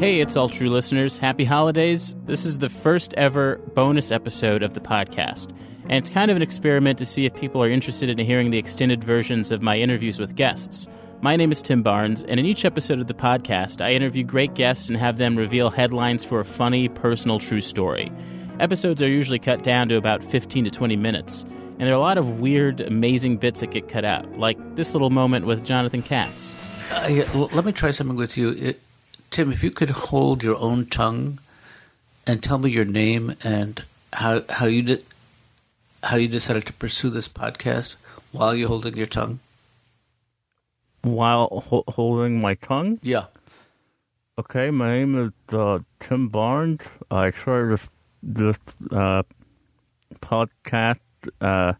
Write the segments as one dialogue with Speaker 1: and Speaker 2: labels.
Speaker 1: Hey, it's all true listeners. Happy holidays. This is the first ever bonus episode of the podcast. And it's kind of an experiment to see if people are interested in hearing the extended versions of my interviews with guests. My name is Tim Barnes, and in each episode of the podcast, I interview great guests and have them reveal headlines for a funny, personal, true story. Episodes are usually cut down to about 15 to 20 minutes, and there are a lot of weird, amazing bits that get cut out, like this little moment with Jonathan Katz.
Speaker 2: Uh, yeah, well, let me try something with you. It, Tim, if you could hold your own tongue and tell me your name and how how you did how you decided to pursue this podcast while you're holding your tongue.
Speaker 3: While ho- holding my tongue?
Speaker 2: Yeah.
Speaker 3: Okay, my name is uh, Tim Barnes. I started this, this uh, podcast uh,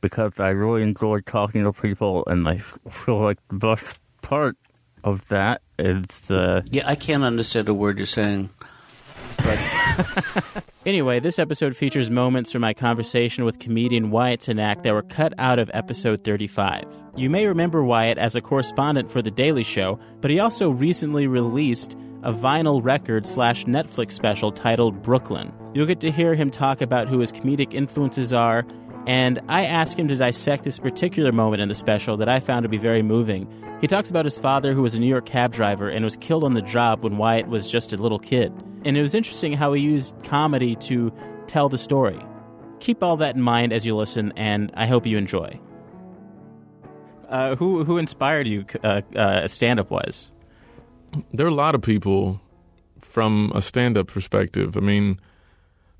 Speaker 3: because I really enjoy talking to people, and I feel like the best part of that is. Uh,
Speaker 2: Yeah, I can't understand a word you're saying.
Speaker 1: Anyway, this episode features moments from my conversation with comedian Wyatt Cenac that were cut out of episode 35. You may remember Wyatt as a correspondent for The Daily Show, but he also recently released a vinyl record slash Netflix special titled Brooklyn. You'll get to hear him talk about who his comedic influences are, and I asked him to dissect this particular moment in the special that I found to be very moving. He talks about his father, who was a New York cab driver and was killed on the job when Wyatt was just a little kid. And it was interesting how he used comedy to tell the story. Keep all that in mind as you listen, and I hope you enjoy. Uh, who who inspired you, uh, uh, stand up wise?
Speaker 4: there are a lot of people from a stand up perspective. I mean,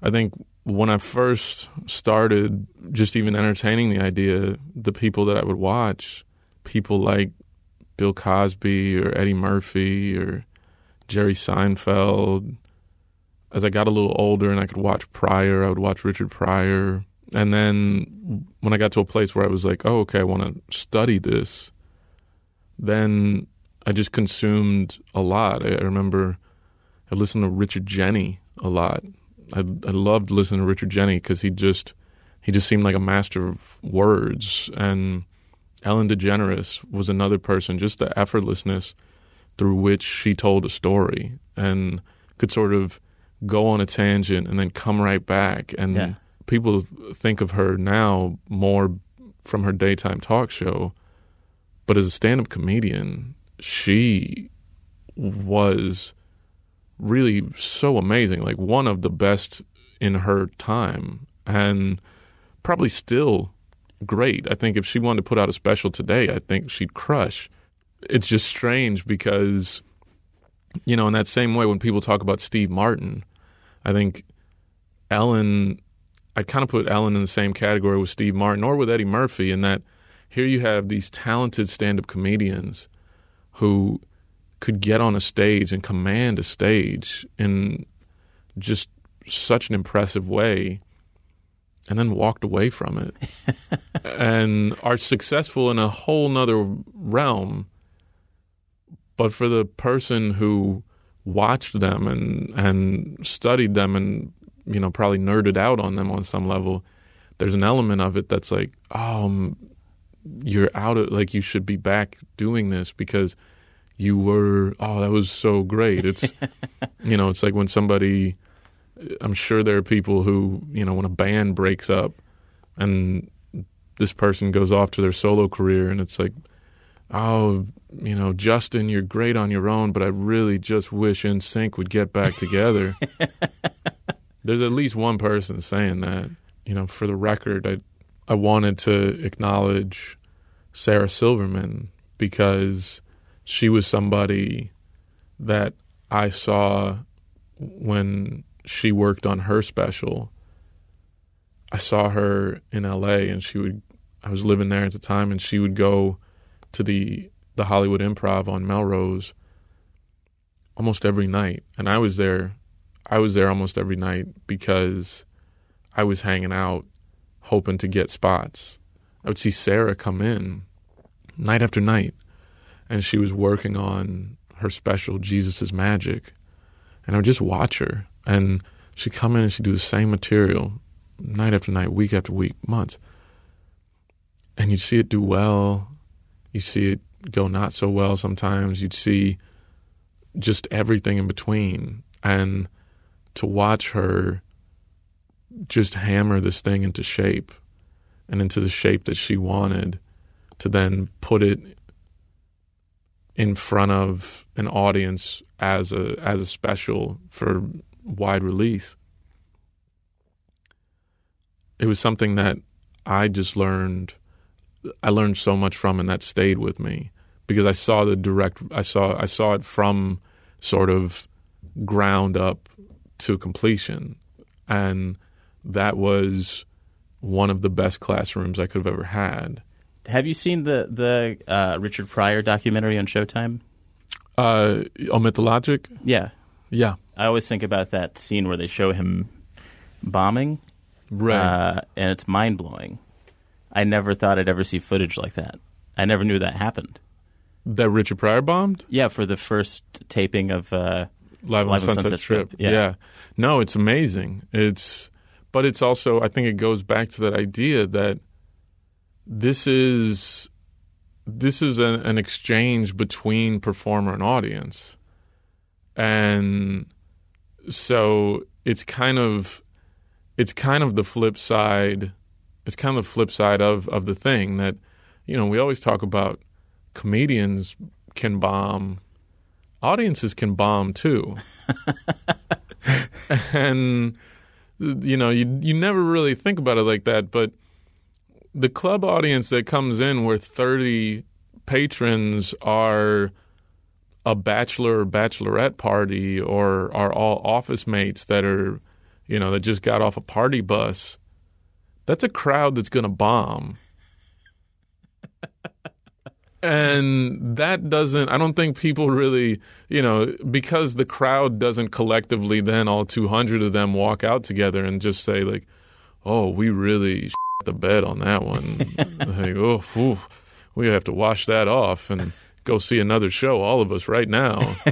Speaker 4: I think when I first started just even entertaining the idea, the people that I would watch, people like Bill Cosby or Eddie Murphy or Jerry Seinfeld. As I got a little older and I could watch Pryor, I would watch Richard Pryor. And then when I got to a place where I was like, oh, okay, I want to study this, then I just consumed a lot. I, remember I listened to Richard Jeni a lot. I, I loved listening to Richard Jeni because he just he just seemed like a master of words. And Ellen DeGeneres was another person, just the effortlessness through which she told a story and could sort of go on a tangent and then come right back. And
Speaker 1: Yeah.
Speaker 4: people think of her now more from her daytime talk show, but as a stand-up comedian, she was really so amazing, like one of the best in her time, and probably still great. I think if she wanted to put out a special today, I think she'd crush. It's just strange because, you know, in that same way, when people talk about Steve Martin, I think Ellen, I kind of put Ellen in the same category with Steve Martin or with Eddie Murphy, in that here you have these talented stand up comedians who could get on a stage and command a stage in just such an impressive way and then walked away from it. And are successful in a whole nother realm but for the person who watched them and and studied them and you know probably nerded out on them on some level there's an element of it that's like oh um, you're out of like you should be back doing this because you were oh that was so great. It's you know it's like when somebody i'm sure there are people who you know when a band breaks up and this person goes off to their solo career and it's like oh you know justin you're great on your own but i really just wish NSYNC would get back together. There's at least one person saying that you know for the record i i wanted to acknowledge sarah silverman because she was somebody that I saw when she worked on her special. I saw her in LA and she would I was living there at the time and she would go to the the Hollywood Improv on Melrose almost every night and I was there I was there almost every night because I was hanging out hoping to get spots. I would see Sarah come in night after night and she was working on her special Jesus Magic. And I would just watch her and she'd come in and she'd do the same material night after night, week after week, months. And you'd see it do well. You see it go not so well sometimes. You'd see just everything in between. And to watch her just hammer this thing into shape and into the shape that she wanted to then put it in front of an audience as a as a special for wide release. It was something that I just learned I learned so much from and that stayed with me because I saw the direct I saw I saw it from sort of ground up to completion and that was one of the best classrooms I could have ever had.
Speaker 1: Have you seen the the uh, Richard Pryor documentary on Showtime?
Speaker 4: Uh, omit the logic.
Speaker 1: Yeah,
Speaker 4: Yeah,
Speaker 1: I always think about that scene where they show him bombing,
Speaker 4: right.
Speaker 1: uh, and it's mind blowing. I never thought I'd ever see footage like that. I never knew that happened.
Speaker 4: that Richard Pryor bombed
Speaker 1: Yeah, for the first taping of uh,
Speaker 4: live on
Speaker 1: Live on
Speaker 4: Sunset,
Speaker 1: Sunset
Speaker 4: Strip.
Speaker 1: Strip, yeah.
Speaker 4: no, it's amazing. It's, but it's also I think it goes back to that idea that this is this is an, an exchange between performer and audience, and so it's kind of it's kind of the flip side. It's kind of the flip side of of the thing that you know we always talk about comedians can bomb audiences can bomb too and you know you you never really think about it like that but the club audience that comes in where 30 patrons are a bachelor or bachelorette party or are all office mates that are you know that just got off a party bus. That's a crowd that's going to bomb. And that doesn't i don't think people really you know because the crowd doesn't collectively then all 200 of them walk out together and just say like oh we really the bed on that one. Oh phew, we have to wash that off and go see another show all of us right now.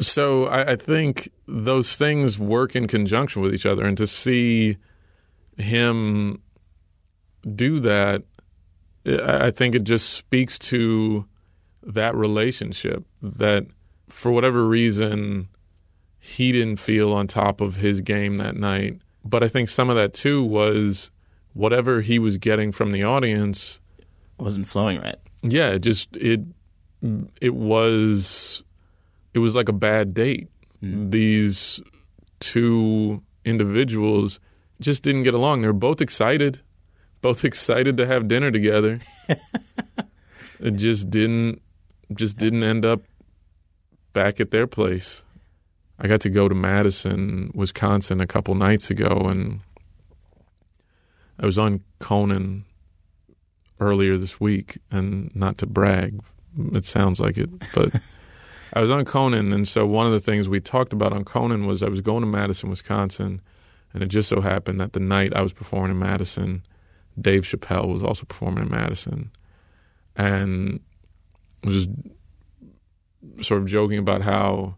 Speaker 4: So I, I think those things work in conjunction with each other and to see him do that I think it just speaks to that relationship that for whatever reason he didn't feel on top of his game that night. But I think some of that too was whatever he was getting from the audience.
Speaker 1: wasn't flowing right.
Speaker 4: Yeah, it just it it was it was like a bad date. Mm-hmm. These two individuals just didn't get along. They were both excited, both excited to have dinner together. it just didn't just didn't end up back at their place. I got to go to Madison, Wisconsin a couple nights ago and I was on Conan earlier this week and not to brag, it sounds like it, but I was on Conan and so one of the things we talked about on Conan was I was going to Madison, Wisconsin and it just so happened that the night I was performing in Madison, Dave Chappelle was also performing in Madison. And was just sort of joking about how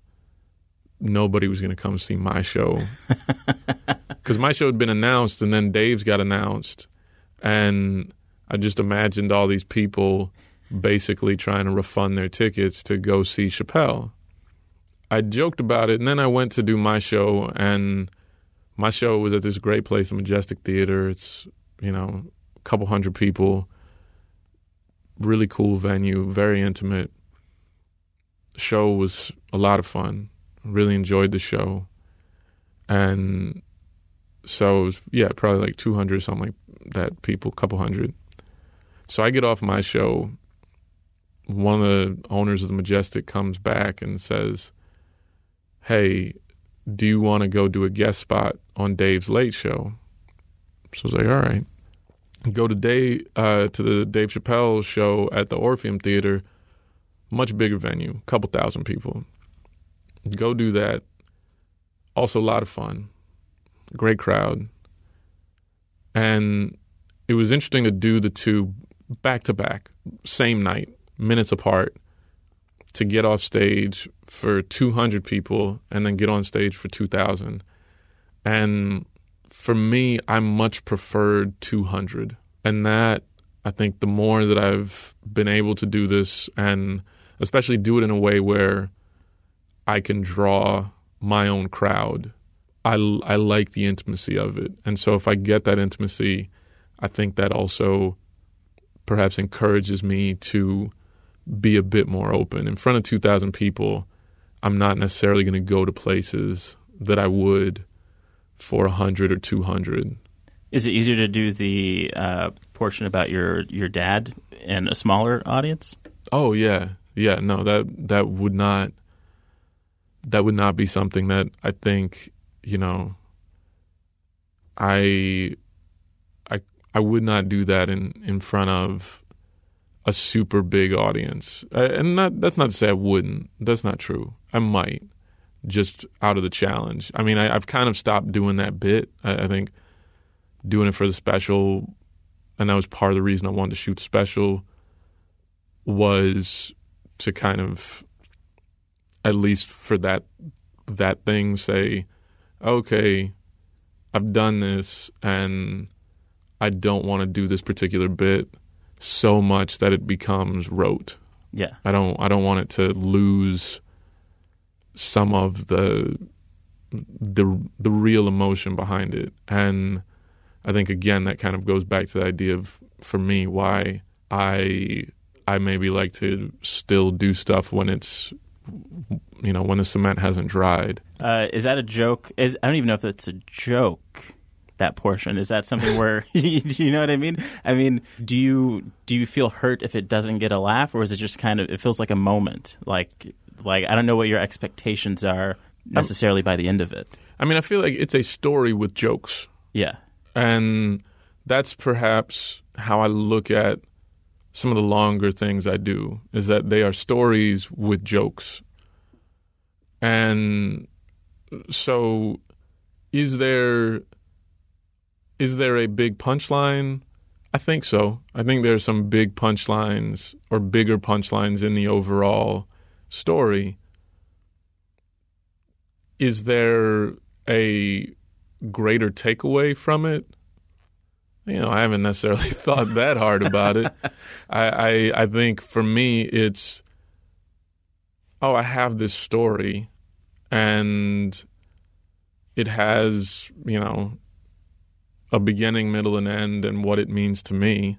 Speaker 4: nobody was going to come see my show because my show had been announced and then Dave's got announced, and I just imagined all these people basically trying to refund their tickets to go see Chappelle. I joked about it, and then I went to do my show, and my show was at this great place, the Majestic Theater. It's you know a couple hundred people, really cool venue, very intimate. Show was a lot of fun. Really enjoyed the show, and so it was yeah probably like 200 something like that people couple hundred. So i get off my show. One of the owners of the majestic comes back and says hey do you want to go do a guest spot on dave's late show? So i was like all right go to dave uh, to the dave chappelle show at the orpheum theater much bigger venue couple thousand people go do that also a lot of fun great crowd. And it was interesting to do the two back to back, same night, minutes apart, to get off stage for 200 people and then get on stage for 2,000. And for me, I much preferred 200. And that, I think, the more that I've been able to do this and especially do it in a way where I can draw my own crowd. I, I like the intimacy of it. And so if I get that intimacy, I think that also perhaps encourages me to be a bit more open. In front of 2,000 people, I'm not necessarily going to go to places that I would for 100 or 200.
Speaker 1: Is it easier to do the uh, portion about your your dad in a smaller audience?
Speaker 4: Oh yeah, yeah. No, that that would not that would not be something that I think you know. I I I would not do that in in front of a super big audience, and not that's not to say I wouldn't. That's not true. I might just out of the challenge. I mean, I, have kind of stopped doing that bit. I, I think doing it for the special, and that was part of the reason I wanted to shoot the special, was to kind of, at least for that that thing, say, okay, I've done this, and I don't want to do this particular bit so much that it becomes rote.
Speaker 1: Yeah,
Speaker 4: I don't. I don't want it to lose some of the the the real emotion behind it and I think again that kind of goes back to the idea of for me why I I maybe like to still do stuff when it's you know when the cement hasn't dried.
Speaker 1: Uh, is that a joke? Is I don't even know if that's a joke. That portion is that something where you know what I mean? I mean, do you do you feel hurt if it doesn't get a laugh, or is it just kind of it feels like a moment? Like like I don't know what your expectations are necessarily I'm, by the end of it.
Speaker 4: I mean, I feel like it's a story with jokes.
Speaker 1: Yeah.
Speaker 4: And that's perhaps how I look at some of the longer things I do is that they are stories with jokes. And so is there is there a big punchline? I think so. I think there's some big punchlines or bigger punchlines in the overall story. Is there a greater takeaway from it? You know, I haven't necessarily thought that hard about it. I, I I think for me it's oh, I have this story and it has, you know, a beginning, middle, and end and what it means to me.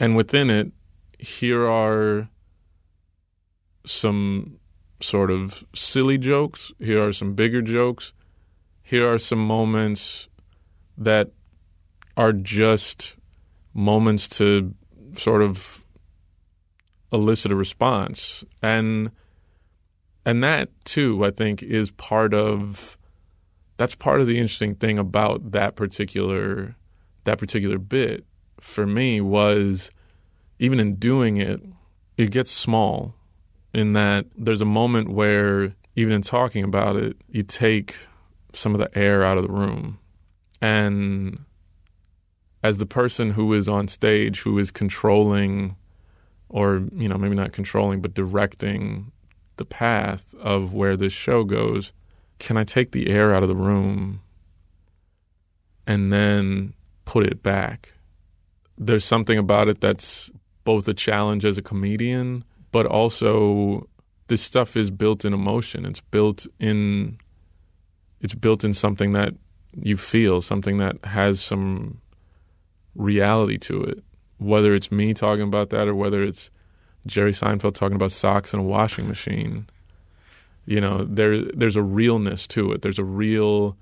Speaker 4: And within it, here are some sort of silly jokes. Here are some bigger jokes here are some moments that are just moments to sort of elicit a response and and that too i think is part of that's part of the interesting thing about that particular that particular bit for me was even in doing it it gets small in that there's a moment where even in talking about it you take some of the air out of the room. And as the person who is on stage, who is controlling, or, you know, maybe not controlling, but directing the path of where this show goes, can I take the air out of the room and then put it back? There's something about it that's both a challenge as a comedian, but also this stuff is built in emotion. It's built in it's built in something that you feel, something that has some reality to it. Whether it's me talking about that or whether it's Jerry Seinfeld talking about socks in a washing machine, you know, there there's a realness to it. There's a real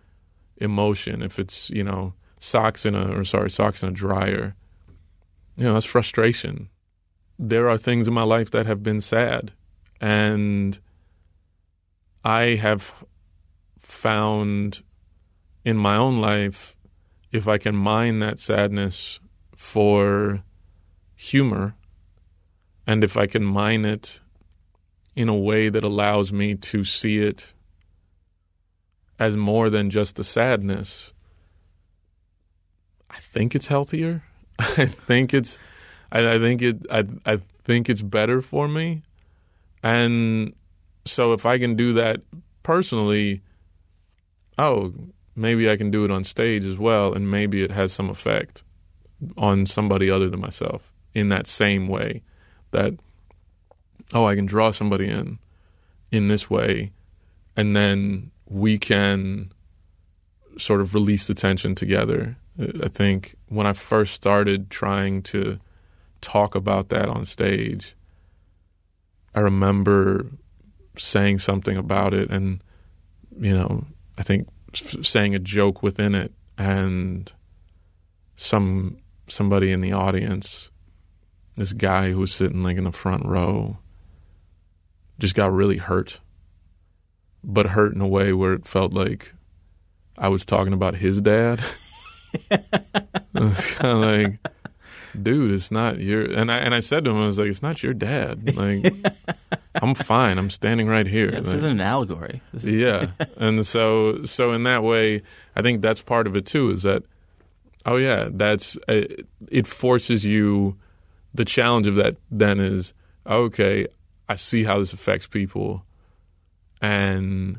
Speaker 4: emotion. If it's you know socks in a or sorry socks in a dryer, you know that's frustration. There are things in my life that have been sad, and I have found in my own life if I can mine that sadness for humor and if I can mine it in a way that allows me to see it as more than just the sadness, I think it's healthier. I think it's, I, I think it, I, I think it's better for me. And so if I can do that personally, oh, maybe I can do it on stage as well, and maybe it has some effect on somebody other than myself in that same way that oh, I can draw somebody in in this way, and then we can sort of release the tension together. I think when I first started trying to talk about that on stage, I remember saying something about it and, you know, I think saying a joke within it and some somebody in the audience, this guy who was sitting like in the front row, just got really hurt, but hurt in a way where it felt like I was talking about his dad. it was kind of like, dude, it's not your. And I and I said to him, I was like, it's not your dad. Like, I'm fine. I'm standing right here.
Speaker 1: Yeah, this
Speaker 4: Like,
Speaker 1: isn't an allegory. Is-
Speaker 4: yeah, and so so in that way, I think that's part of it too. Is that oh yeah, that's uh, it forces you. The challenge of that then is okay. I see how this affects people, and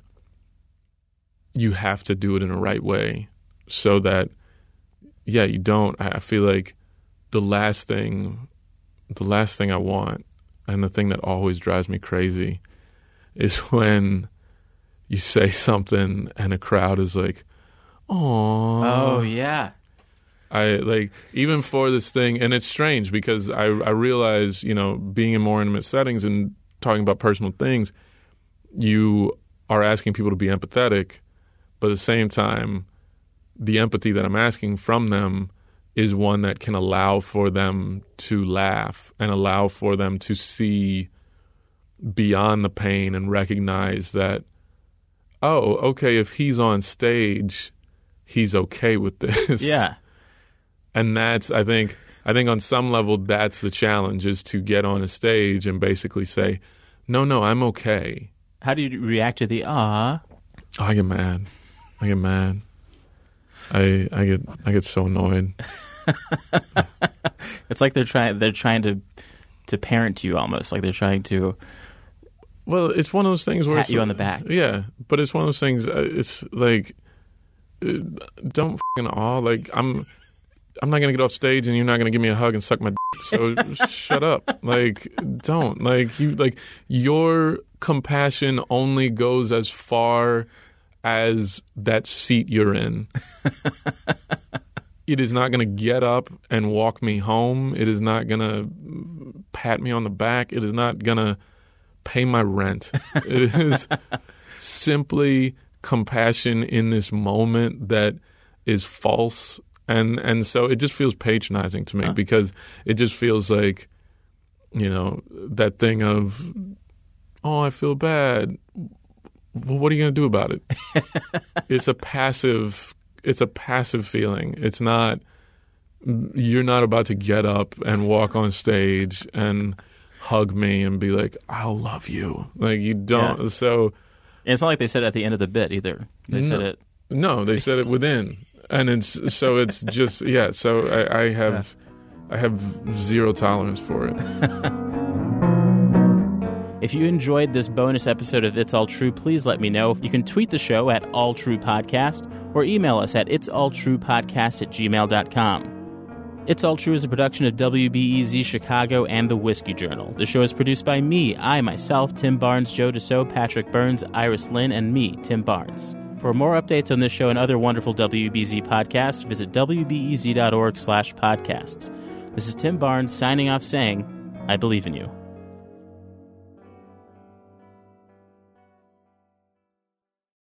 Speaker 4: you have to do it in a right way so that yeah, you don't. I feel like the last thing, the last thing I want, and the thing that always drives me crazy, is when you say something and a crowd is like, "Oh,
Speaker 1: Oh yeah.
Speaker 4: I like even for this thing, and it's strange because I I realize you know being in more intimate settings and talking about personal things, you are asking people to be empathetic, but at the same time, the empathy that I'm asking from them is one that can allow for them to laugh and allow for them to see beyond the pain and recognize that oh okay if he's on stage he's okay with this
Speaker 1: Yeah.
Speaker 4: and that's i think i think on some level that's the challenge is to get on a stage and basically say no no i'm okay
Speaker 1: How do you react to the ah?
Speaker 4: oh, i get mad i get mad i i get i get so annoyed.
Speaker 1: It's like they're trying they're trying to to parent you almost like they're trying to
Speaker 4: well it's one of those things where
Speaker 1: pat you on the back.
Speaker 4: yeah but it's one of those things uh, it's like uh, don't fucking awe like i'm i'm not gonna get off stage and you're not gonna give me a hug and suck my dick so shut up. Like don't. Like you like your compassion only goes as far as that seat you're in. It is not going to get up and walk me home. It is not going to pat me on the back. It is not going to pay my rent. It is simply compassion in this moment that is false. And and so it just feels patronizing to me
Speaker 1: Huh.
Speaker 4: because it just feels like you know that thing of oh i feel bad well what are you going to do about it it's a passive it's a passive feeling it's not you're not about to get up and walk on stage and hug me and be like i'll love you like you don't
Speaker 1: Yeah.
Speaker 4: so
Speaker 1: And it's not like they said it at the end of the bit either. They said it
Speaker 4: no, they said it within, and it's so it's just yeah. So I, I have I have zero tolerance for it.
Speaker 1: If you enjoyed this bonus episode of It's All True, please let me know. You can tweet the show at All True Podcast or email us at It's All True Podcast at gmail.com. It's All True is a production of WBEZ Chicago and the Whiskey Journal. The show is produced by me, I myself, Tim Barnes, Joe Deso, Patrick Burns, Iris Lynn, and me, Tim Barnes. For more updates on this show and other wonderful WBEZ podcasts, visit wbez.org slash podcasts. This is Tim Barnes signing off saying, I believe in you.